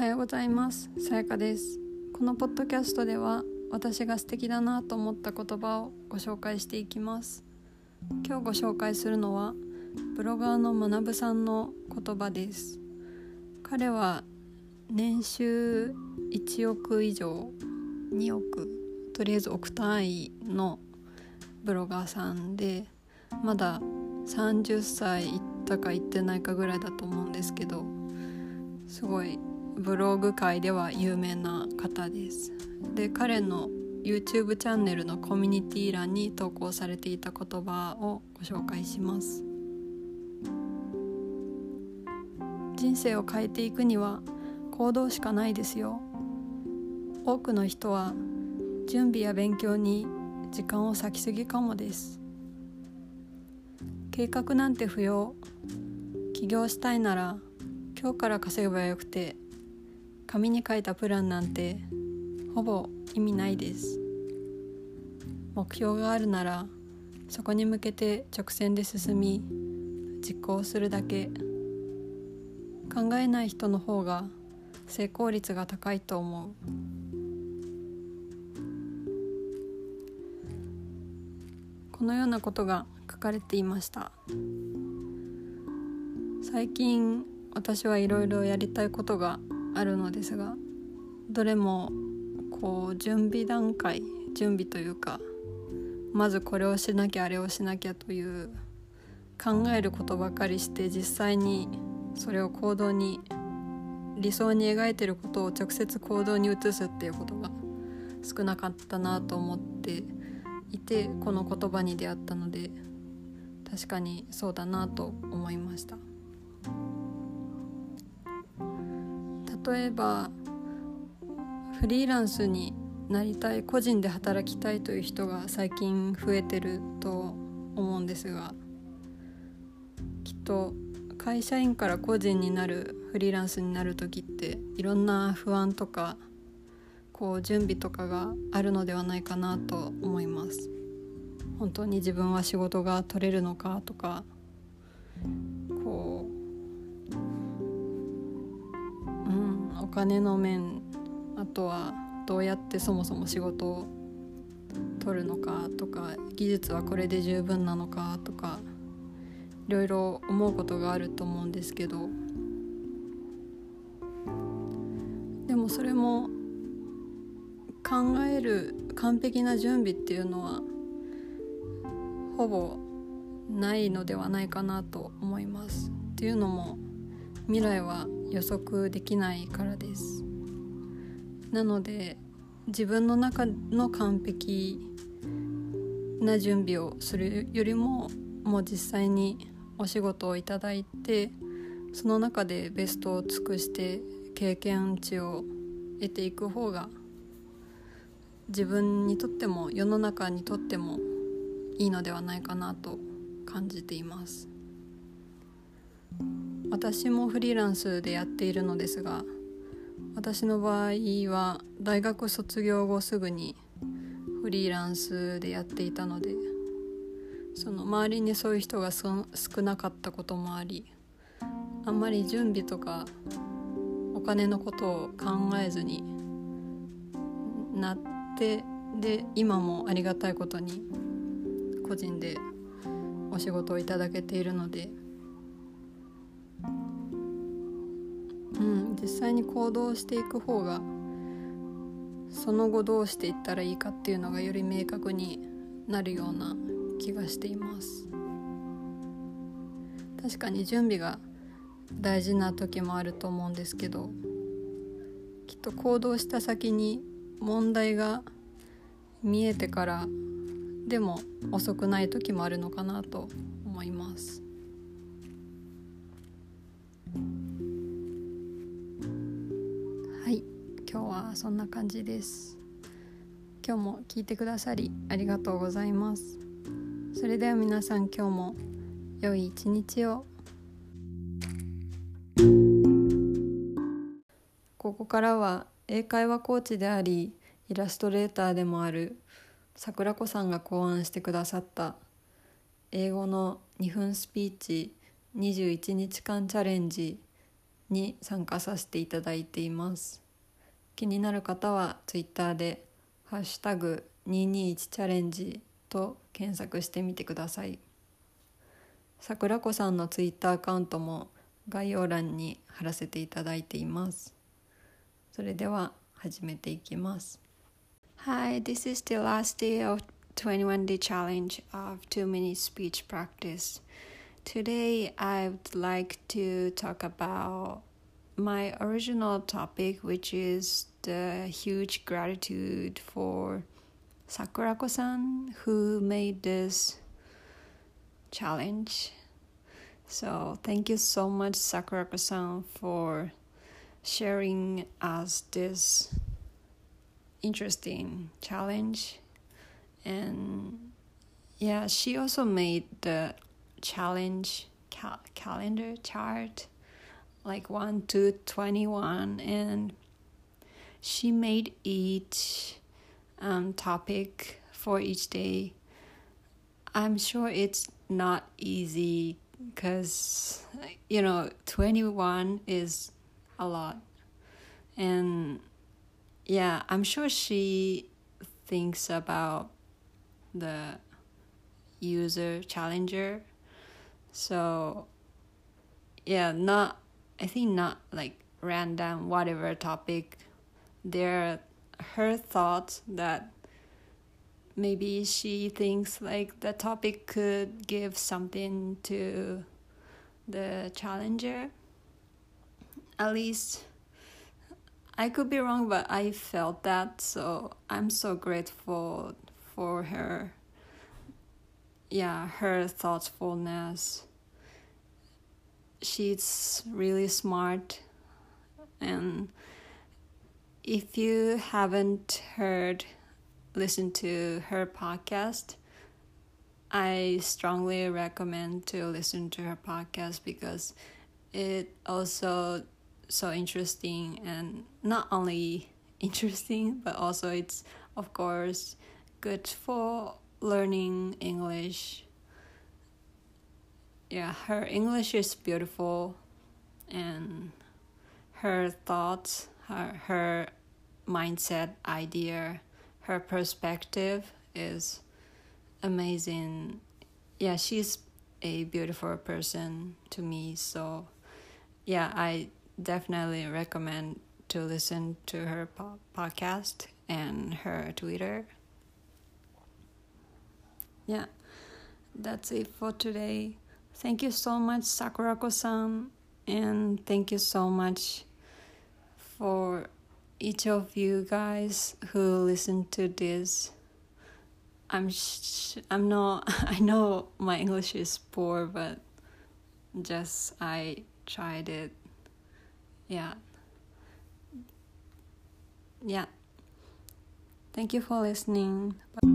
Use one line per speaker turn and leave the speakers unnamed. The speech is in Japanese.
はようございます。さやかです。このポッドキャストでは私が素敵だなと思った言葉をご紹介していきます。今日ご紹介するのはブロガーの学さんの言葉です。彼は年収1億以上2億とりあえず億単位のブロガーさんでまだ30歳いったかいってないかぐらいだと思うんですけどすごいブログ界では有名な方です。で彼の YouTube チャンネルのコミュニティ欄に投稿されていた言葉をご紹介します。人生を変えていくには行動しかないですよ。多くの人は準備や勉強に時間を割きすぎかもです。計画なんて不要。起業したいなら今日から稼げばよくて紙に書いたプランなんてほぼ意味ないです。目標があるならそこに向けて直線で進み実行するだけ。考えない人の方が成功率が高いと思う。このようなことが書かれていました。最近私はいろいろやりたいことがあるのですがどれもこう準備段階準備というかまずこれをしなきゃあれをしなきゃという考えることばかりして実際にそれを行動に理想に描いてることを直接行動に移すっていうことが少なかったなと思っていてこの言葉に出会ったので確かにそうだなと思いました。例えばフリーランスになりたい個人で働きたいという人が最近増えてると思うんですがきっと会社員から個人になるフリーランスになる時っていろんな不安とかこう準備とかがあるのではないかなと思います。本当に自分は仕事が取れるのかとかお金の面あとはどうやってそもそも仕事を取るのかとか技術はこれで十分なのかとかいろいろ思うことがあると思うんですけどでもそれも考える完璧な準備っていうのはほぼないのではないかなと思います。っていうのも未来は予測できないからです。なので自分の中の完璧な準備をするよりももう実際にお仕事をいただいてその中でベストを尽くして経験値を得ていく方が自分にとっても世の中にとってもいいのではないかなと感じています。私もフリーランスでやっているのですが私の場合は大学卒業後すぐにフリーランスでやっていたのでその周りにそういう人が少なかったこともありあんまり準備とかお金のことを考えずになってで今もありがたいことに個人でお仕事をいただけているので、うん、実際に行動していく方がその後どうしていったらいいかっていうのがより明確になるような気がしています。確かに準備が大事な時もあると思うんですけどきっと行動した先に問題が見えてからでも遅くない時もあるのかなと思います。今日はそんな感じです。今日も聞いてくださりありがとうございます。それでは皆さん今日も良い一日を。ここからは英会話コーチでありイラストレーターでもある桜子さんが考案してくださった英語の2分スピーチ21日間チャレンジに参加させていただいています。気になる方は Twitter で「ハッシュタグ #221 チャレンジ」と検索してみてください桜子さんの Twitter アカウントも概要欄に貼らせていただいていますそれでは始めていきます
Hi, this is the last day of 21 day challenge of 2 minute speech practice. Today, I would like to talk about my original topic, which is the huge gratitude for Sakurako san, who made this challenge. So, thank you so much, Sakurako san, for sharing us this interesting challenge. And yeah, she also made the challenge cal- calendar chart like 1 to 21 and she made each um, topic for each day i'm sure it's not easy because you know 21 is a lot and yeah i'm sure she thinks about the user challenger so yeah, not I think not like random whatever topic. There her thoughts that maybe she thinks like the topic could give something to the challenger. At least I could be wrong, but I felt that, so I'm so grateful for her yeah, her thoughtfulness. She's really smart. And if you haven't heard, listen to her podcast, I strongly recommend to listen to her podcast because it also so interesting and not only interesting but also it's of course good for learning English. Yeah, her English is beautiful and her thoughts, her her mindset, idea, her perspective is amazing. Yeah, she's a beautiful person to me, so yeah, I definitely recommend to listen to her po- podcast and her Twitter yeah, that's it for today. Thank you so much, Sakurako san, and thank you so much for each of you guys who listen to this. I'm sh- I'm not I know my English is poor but just I tried it. Yeah. Yeah. Thank you for listening. Bye.